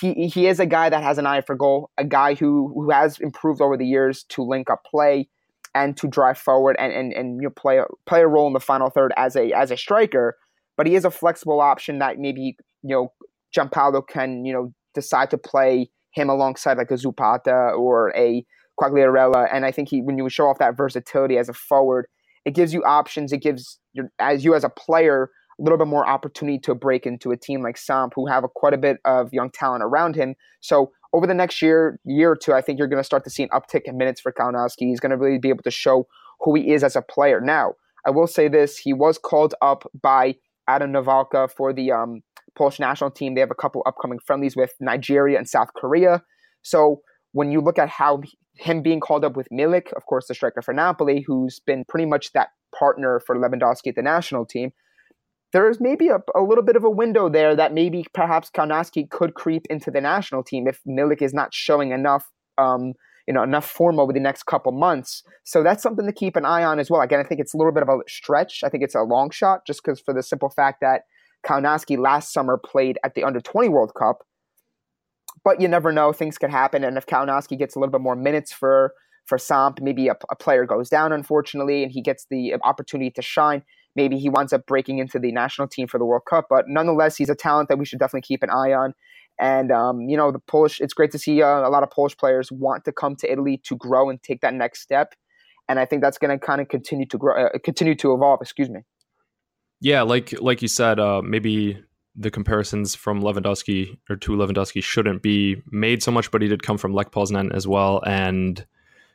He he is a guy that has an eye for goal, a guy who who has improved over the years to link up play and to drive forward and and and you know, play play a role in the final third as a as a striker. But he is a flexible option that maybe you know Giampaolo can you know decide to play him alongside like a Zapata or a Quagliarella. And I think he, when you show off that versatility as a forward, it gives you options. It gives your, as you as a player a little bit more opportunity to break into a team like Samp, who have a, quite a bit of young talent around him. So over the next year, year or two, I think you're going to start to see an uptick in minutes for Kownacki. He's going to really be able to show who he is as a player. Now, I will say this: he was called up by Adam Nawalka for the um, Polish national team. They have a couple upcoming friendlies with Nigeria and South Korea. So when you look at how him being called up with Milik, of course, the striker for Napoli, who's been pretty much that partner for Lewandowski at the national team, there's maybe a, a little bit of a window there that maybe perhaps Kownacki could creep into the national team if Milik is not showing enough, um, you know, enough form over the next couple months. So that's something to keep an eye on as well. Again, I think it's a little bit of a stretch. I think it's a long shot just because for the simple fact that Kownacki last summer played at the Under 20 World Cup. But you never know; things could happen, and if Kownacki gets a little bit more minutes for for Samp, maybe a, a player goes down, unfortunately, and he gets the opportunity to shine maybe he winds up breaking into the national team for the World Cup. But nonetheless, he's a talent that we should definitely keep an eye on. And um, you know, the Polish. It's great to see uh, a lot of Polish players want to come to Italy to grow and take that next step. And I think that's going to kind of continue to grow, uh, continue to evolve. Excuse me. Yeah, like like you said, uh, maybe the comparisons from Lewandowski or to Lewandowski shouldn't be made so much, but he did come from Lech Poznan as well, and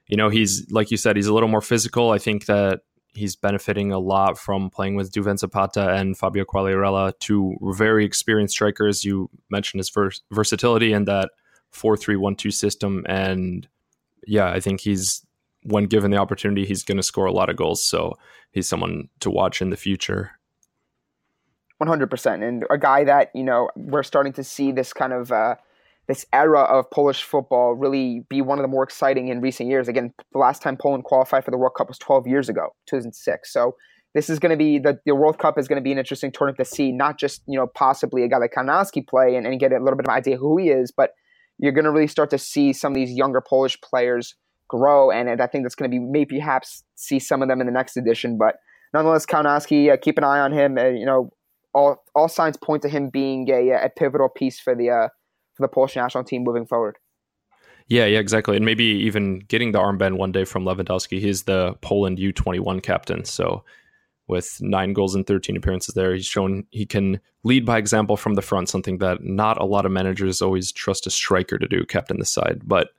you know he's like you said, he's a little more physical. I think that he's benefiting a lot from playing with Duvan Zapata and Fabio Quagliarella, two very experienced strikers. You mentioned his vers- versatility and that four-three-one-two system. And yeah, I think he's, when given the opportunity, he's going to score a lot of goals. So he's someone to watch in the future. 100%. And a guy that, you know, we're starting to see this kind of, uh, this era of Polish football really be one of the more exciting in recent years. Again, the last time Poland qualified for the World Cup was 12 years ago, 2006. So this is going to be the, the World Cup is going to be an interesting tournament to see, not just you know possibly a guy like Kownacki play and, and get a little bit of an idea who he is, but you're going to really start to see some of these younger Polish players grow, and, and I think that's going to be maybe perhaps see some of them in the next edition. But nonetheless, Kownacki, uh, keep an eye on him. Uh, you know, all all signs point to him being a, a pivotal piece for the uh, for the Polish national team moving forward. Yeah, yeah, exactly. And maybe even getting the armband one day from Lewandowski. He's the Poland U21 captain. So with nine goals and 13 appearances there, he's shown he can lead by example from the front, something that not a lot of managers always trust a striker to do, captain the side. But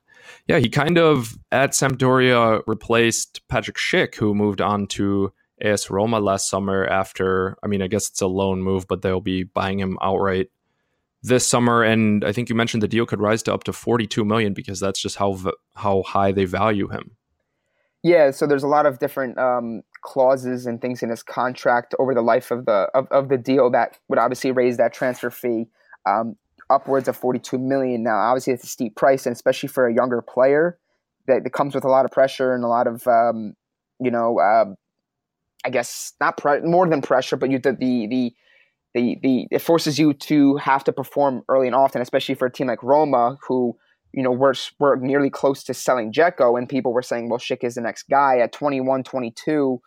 yeah, he kind of at Sampdoria replaced Patrik Schick, who moved on to AS Roma last summer after, I mean, I guess it's a loan move, but they'll be buying him outright this summer, and I think you mentioned the deal could rise to up to 42 million because that's just how how high they value him. Yeah, so there's a lot of different um, clauses and things in his contract over the life of the of, of the deal that would obviously raise that transfer fee um, upwards of 42 million. Now, obviously, it's a steep price, and especially for a younger player, that, that comes with a lot of pressure and a lot of um, you know, uh, I guess not pre- more than pressure, but you the the, the the it forces you to have to perform early and often, especially for a team like Roma, who you know we're we're nearly close to selling Dzeko, and people were saying, well, Schick is the next guy at 21, 22.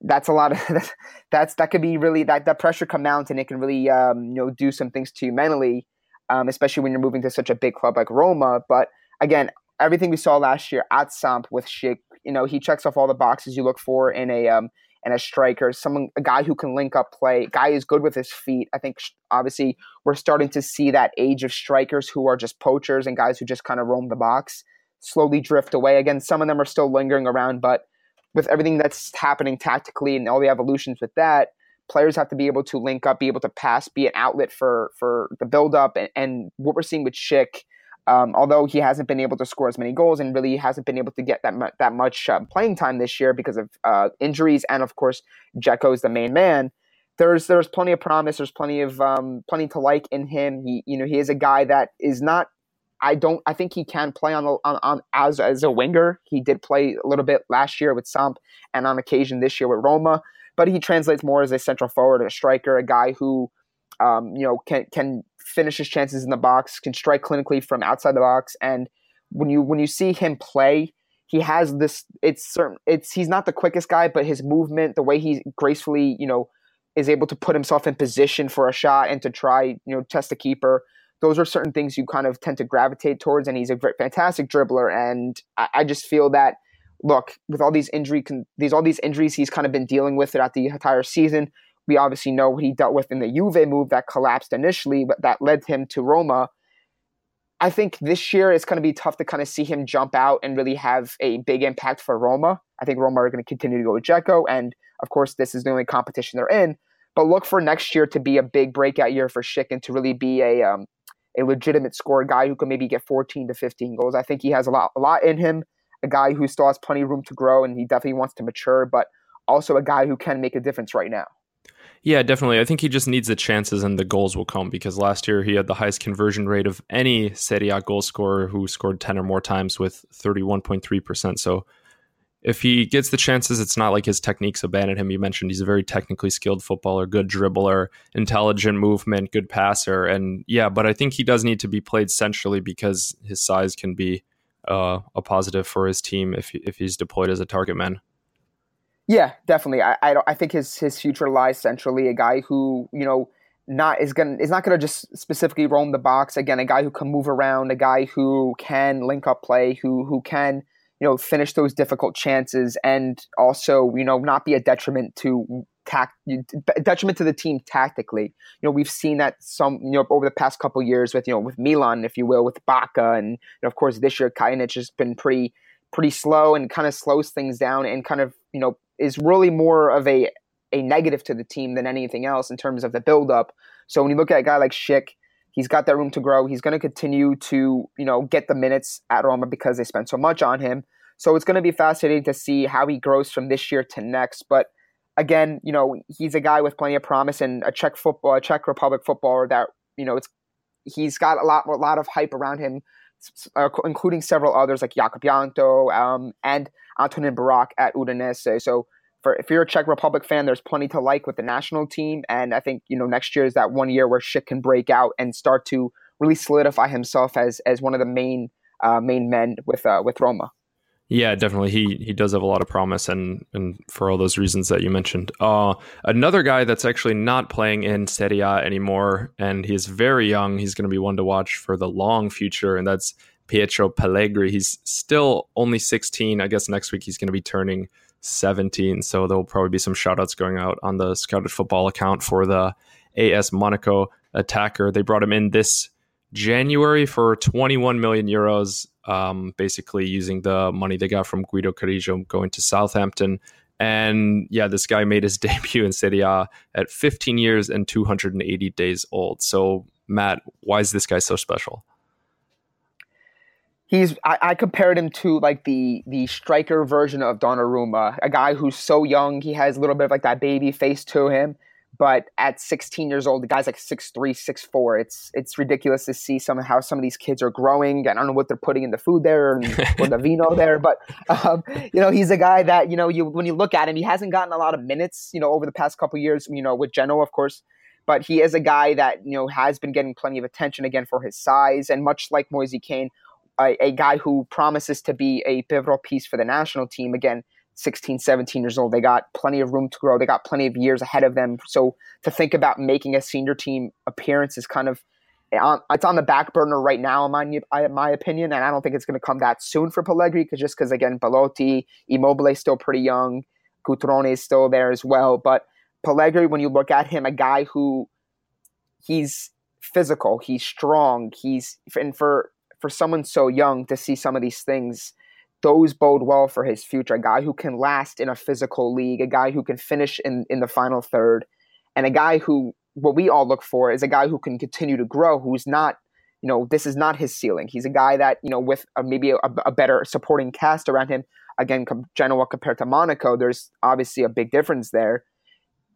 That's a lot of that's that could be really that that pressure can mount, and it can really um, you know do some things to you mentally, um, especially when you're moving to such a big club like Roma. But again, everything we saw last year at Samp with Schick, you know, he checks off all the boxes you look for in a um, a striker, someone a guy who can link up play, guy is good with his feet. I think obviously we're starting to see that age of strikers who are just poachers and guys who just kind of roam the box slowly drift away. Again, some of them are still lingering around, but with everything that's happening tactically and all the evolutions with that, players have to be able to link up, be able to pass, be an outlet for for the build up, and, and what we're seeing with Schick um, although he hasn't been able to score as many goals and really hasn't been able to get that mu- that much uh, playing time this year because of uh, injuries and of course is the main man. There's there's plenty of promise. There's plenty of um, plenty to like in him. He you know he is a guy that is not. I don't. I think he can play on the on, on as as a winger. He did play a little bit last year with Samp and on occasion this year with Roma. But he translates more as a central forward, a striker, a guy who um, you know can can finish his chances in the box, can strike clinically from outside the box, and when you when you see him play, he has this. It's certain. It's he's not the quickest guy, but his movement, the way he gracefully, you know, is able to put himself in position for a shot and to try, you know, test the keeper. Those are certain things you kind of tend to gravitate towards, and he's a fantastic dribbler. And I, I just feel that look with all these injury, these all these injuries he's kind of been dealing with throughout the entire season we obviously know what he dealt with in the Juve move that collapsed initially, but that led him to Roma. I think this year it's going to be tough to kind of see him jump out and really have a big impact for Roma. I think Roma are going to continue to go with Dzeko, and of course, this is the only competition they're in. But look for next year to be a big breakout year for Schick and to really be a um, a legitimate scorer guy who can maybe get 14 to 15 goals. I think he has a lot a lot in him. A guy who still has plenty of room to grow, and he definitely wants to mature, but also a guy who can make a difference right now. Yeah, definitely. I think he just needs the chances and the goals will come because last year he had the highest conversion rate of any Serie A goal scorer who scored 10 or more times with 31.3%. So if he gets the chances, it's not like his techniques abandon him. You mentioned he's a very technically skilled footballer, good dribbler, intelligent movement, good passer. And yeah, but I think he does need to be played centrally because his size can be uh, a positive for his team if, if he's deployed as a target man. Yeah, definitely. I I, I think his his future lies centrally. A guy who you know not is gonna is not gonna just specifically roam the box. Again, a guy who can move around, a guy who can link up play, who who can you know finish those difficult chances, and also you know not be a detriment to tact detriment to the team tactically. You know we've seen that some you know over the past couple years with you know with Milan, if you will, with Bacca, and you know, of course this year Kalinic has been pretty pretty slow and kind of slows things down and kind of you know is really more of a a negative to the team than anything else in terms of the buildup. So when you look at a guy like Schick, he's got that room to grow. He's going to continue to you know get the minutes at Roma because they spent so much on him. So it's going to be fascinating to see how he grows from this year to next. But again, you know, he's a guy with plenty of promise and a Czech football, a Czech Republic footballer that you know it's he's got a lot a lot of hype around him, uh, including several others like Jakub Jankto um, and Antonin Barak at Udinese. So for if you're a Czech Republic fan, there's plenty to like with the national team, and I think you know next year is that one year where Schick can break out and start to really solidify himself as as one of the main uh, main men with uh, with Roma. Yeah, definitely. He he does have a lot of promise, and and for all those reasons that you mentioned. Uh, another guy that's actually not playing in Serie A anymore, and he's very young. He's going to be one to watch for the long future, and that's Pietro Pellegrini. He's still only 16. I guess next week he's going to be turning 17. So there'll probably be some shout outs going out on the Scouted Football account for the AS Monaco attacker. They brought him in this January for 21 million euros, um, basically using the money they got from Guido Carrillo going to Southampton. And yeah, this guy made his debut in Serie A at 15 years and 280 days old. So, Matt, why is this guy so special? he's I, I, compared him to like the the striker version of Donnarumma, a guy who's so young, he has a little bit of like that baby face to him. But at 16 years old, the guy's like 6'3", 6'4". It's it's ridiculous to see some how some of these kids are growing. I don't know what they're putting in the food there or, or the vino there, but um, you know he's a guy that you know you when you look at him, he hasn't gotten a lot of minutes. You know over the past couple years. You know with Genoa, of course, but he is a guy that you know has been getting plenty of attention again for his size and much like Moise Kean, a, a, guy who promises to be a pivotal piece for the national team. Again, 16, 17 years old. They got plenty of room to grow. They got plenty of years ahead of them. So to think about making a senior team appearance is kind of um, it's on the back burner right now, in my, my opinion, and I don't think it's going to come that soon for Pellegrini, because just because again, Belotti, Immobile is still pretty young, Cutrone is still there as well. But Pellegrini, when you look at him, a guy who he's physical, he's strong, he's and for for someone so young to see some of these things, those bode well for his future. A guy who can last in a physical league, a guy who can finish in, in the final third, and a guy who, what we all look for is a guy who can continue to grow, who's not, you know, this is not his ceiling. He's a guy that, you know, with a, maybe a, a better supporting cast around him, again, Genoa compared to Monaco, there's obviously a big difference there.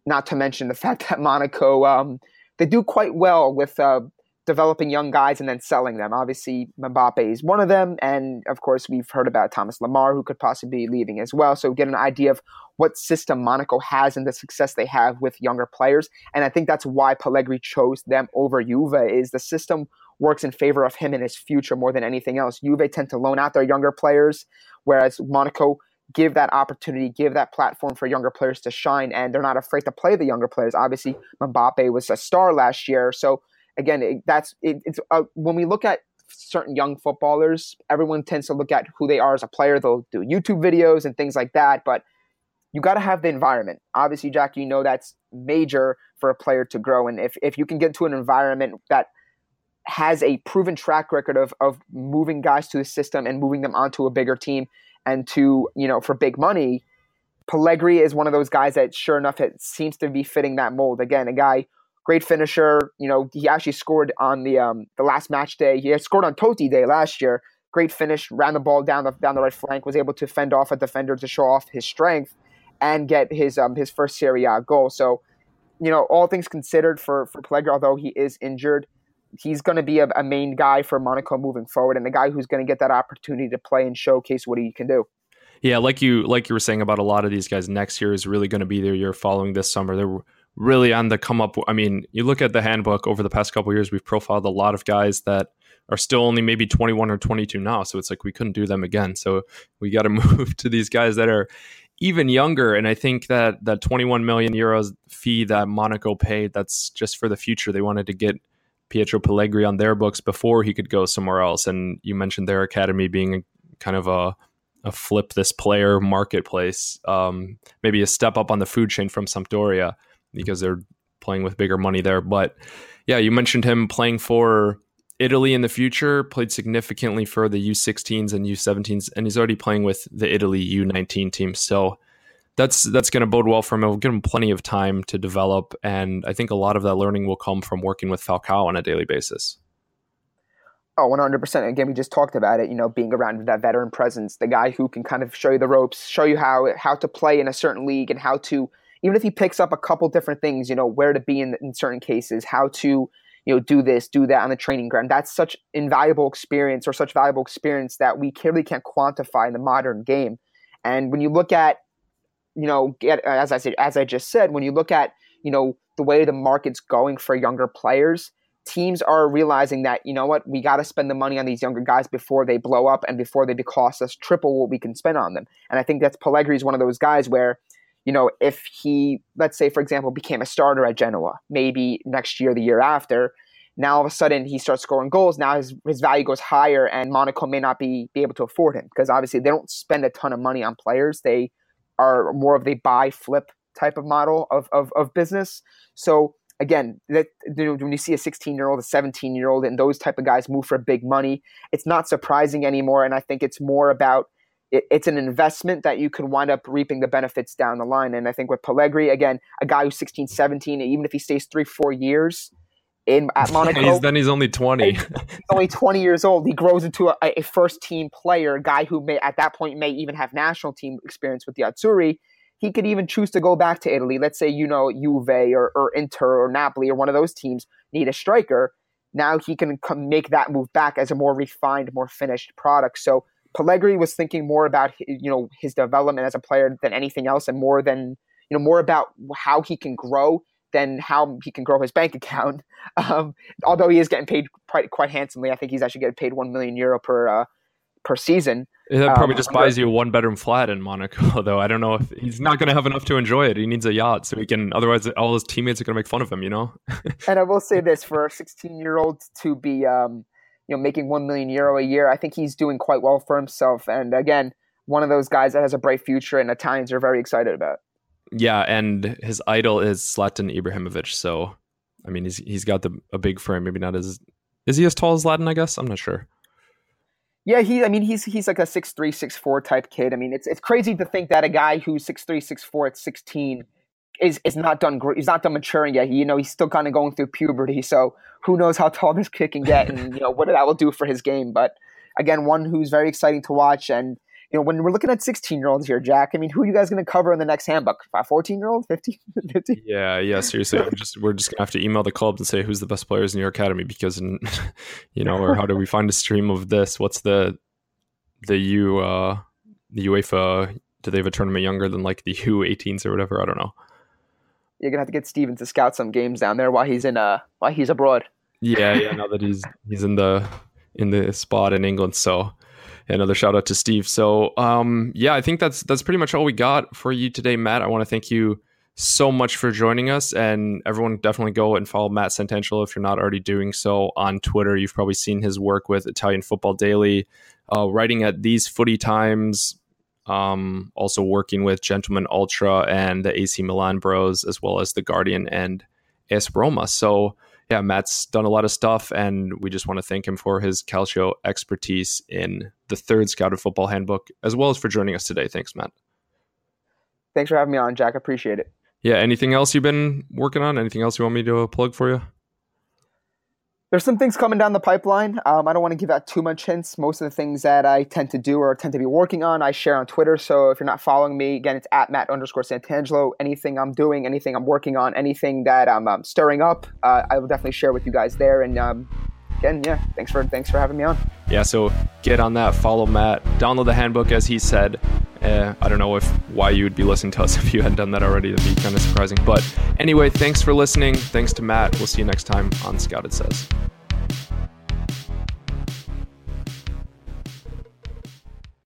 Not to mention the fact that Monaco, um, they do quite well with uh, developing young guys and then selling them. Obviously, Mbappe is one of them, and of course, we've heard about Thomas Lemar, who could possibly be leaving as well. So, get an idea of what system Monaco has and the success they have with younger players. And I think that's why Pellegrini chose them over Juve. Is the system works in favor of him and his future more than anything else. Juve tend to loan out their younger players, whereas Monaco give that opportunity, give that platform for younger players to shine, and they're not afraid to play the younger players. Obviously, Mbappe was a star last year, so again, it, that's it, it's uh, when we look at certain young footballers, everyone tends to look at who they are as a player. They'll do YouTube videos and things like that, but you got to have the environment. Obviously, Jack, you know that's major for a player to grow, and if if you can get to an environment that has a proven track record of of moving guys to the system and moving them onto a bigger team and to you know for big money. Pellegrini is one of those guys that, sure enough, it seems to be fitting that mold. Again, a guy great finisher. You know, he actually scored on the um, the last match day. He had scored on Totti Day last year. Great finish, ran the ball down the down the right flank, was able to fend off a defender to show off his strength and get his um, his first Serie A goal. So you know, all things considered for for Pellegrini, although he is injured, he's going to be a, a, main guy for Monaco moving forward, and the guy who's going to get that opportunity to play and showcase what he can do. Yeah, like you like you were saying about a lot of these guys, next year is really going to be their year following this summer. They're really on the come up. I mean, you look at the handbook over the past couple years, we've profiled a lot of guys that are still only maybe 21 or 22 now. So it's like we couldn't do them again. So we got to move to these guys that are even younger. And I think that that 21 million euros fee that Monaco paid, that's just for the future. They wanted to get Pietro Pellegrini on their books before he could go somewhere else. And you mentioned their academy being a, kind of a, a flip this player marketplace, um, maybe a step up on the food chain from Sampdoria because they're playing with bigger money there. But yeah, you mentioned him playing for Italy in the future, played significantly for the U16s and U17s, and he's already playing with the Italy U19 team. So that's that's going to bode well for him. It'll give him plenty of time to develop, and I think a lot of that learning will come from working with Falcao on a daily basis. Oh, 100%. Again, we just talked about it, you know, being around that veteran presence, the guy who can kind of show you the ropes, show you how how to play in a certain league and how to even if he picks up a couple different things, you know, where to be in, in certain cases, how to you know, do this, do that on the training ground. That's such invaluable experience or such valuable experience that we clearly can't quantify in the modern game. And when you look at, you know, get, as I said, as I just said, when you look at, you know, the way the market's going for younger players, teams are realizing that, you know what, we got to spend the money on these younger guys before they blow up and before they cost us triple what we can spend on them. And I think that's Pellegrini is one of those guys where you know, if he, let's say, for example, became a starter at Genoa, maybe next year, the year after, now all of a sudden he starts scoring goals. Now his, his value goes higher, and Monaco may not be, be able to afford him because obviously they don't spend a ton of money on players. They are more of the buy flip type of model of, of, of business. So again, that when you see a 16 year old, a 17 year old, and those type of guys move for big money, it's not surprising anymore. And I think it's more about it, it's an investment that you can wind up reaping the benefits down the line. And I think with Pellegrini, again, a guy who's 16, 17, even if he stays three, four years in at Monaco, he's, then he's only 20. he's only 20 years old. He grows into a, a, first team player, a guy who may at that point may even have national team experience with the Azzurri. He could even choose to go back to Italy. Let's say, you know, Juve or, or Inter or Napoli or one of those teams need a striker. Now he can come make that move back as a more refined, more finished product. So Pellegrini was thinking more about you know his development as a player than anything else, and more than you know more about how he can grow than how he can grow his bank account. Um, although he is getting paid quite, quite handsomely, I think he's actually getting paid one million euro per uh, per season. That probably um, just buys you a one bedroom flat in Monaco, though. I don't know if he's not going to have enough to enjoy it. He needs a yacht so he can. Otherwise, all his teammates are going to make fun of him. You know. and I will say this: for a 16 year old to be um, you know making one million euro a year. I think he's doing quite well for himself. And again, one of those guys that has a bright future, and Italians are very excited about. Yeah, and his idol is Zlatan Ibrahimovic. So, I mean, he's he's got the a big frame. Maybe not as is he as tall as Zlatan? I guess I'm not sure. Yeah, he. I mean, he's he's like a six three, six four type kid. I mean, it's it's crazy to think that a guy who's six three, six four at sixteen is is not done. He's not done maturing yet. You know, he's still kind of going through puberty. So who knows how tall this kid can get, and you know what that will do for his game. But again, one who's very exciting to watch. And you know, when we're looking at 16 year olds here, Jack, I mean, who are you guys going to cover in the next handbook? 14 year old, 15? Yeah, yeah. Seriously, we're just we're just gonna have to email the club and say who's the best players in your academy because, you know, or how do we find a stream of this? What's the the U uh the UEFA? Do they have a tournament younger than like the U18s or whatever? I don't know you're gonna have to get Steven to scout some games down there while he's in uh while he's abroad. Yeah, yeah. Now that he's he's in the in the spot in England, so another shout out to Steve. So um yeah, I think that's that's pretty much all we got for you today, Matt. I want to thank you so much for joining us and everyone definitely go and follow Matt Santangelo if you're not already doing so on Twitter. You've probably seen his work with Italian Football Daily, uh, writing at these footy times, um, also working with Gentleman Ultra and the AC Milan Bros, as well as the Guardian and AS Roma. So yeah, Matt's done a lot of stuff, and we just want to thank him for his Calcio expertise in the third Scouted Football Handbook, as well as for joining us today. Thanks, Matt. Thanks for having me on, Jack. Appreciate it. Yeah. Anything else you've been working on? Anything else you want me to plug for you? There's some things coming down the pipeline. Um, I don't want to give out too much hints. Most of the things that I tend to do or tend to be working on, I share on Twitter. So if you're not following me, again, it's at Matt underscore Santangelo. Anything I'm doing, anything I'm working on, anything that I'm um, stirring up, uh, I will definitely share with you guys there. And um, yeah, thanks for thanks for having me on. Yeah, so get on that, follow Matt, download the handbook as he said. Uh, I don't know if why you would be listening to us if you hadn't done that already. That'd be kind of surprising. But anyway, thanks for listening. Thanks to Matt. We'll see you next time on Scouted Says.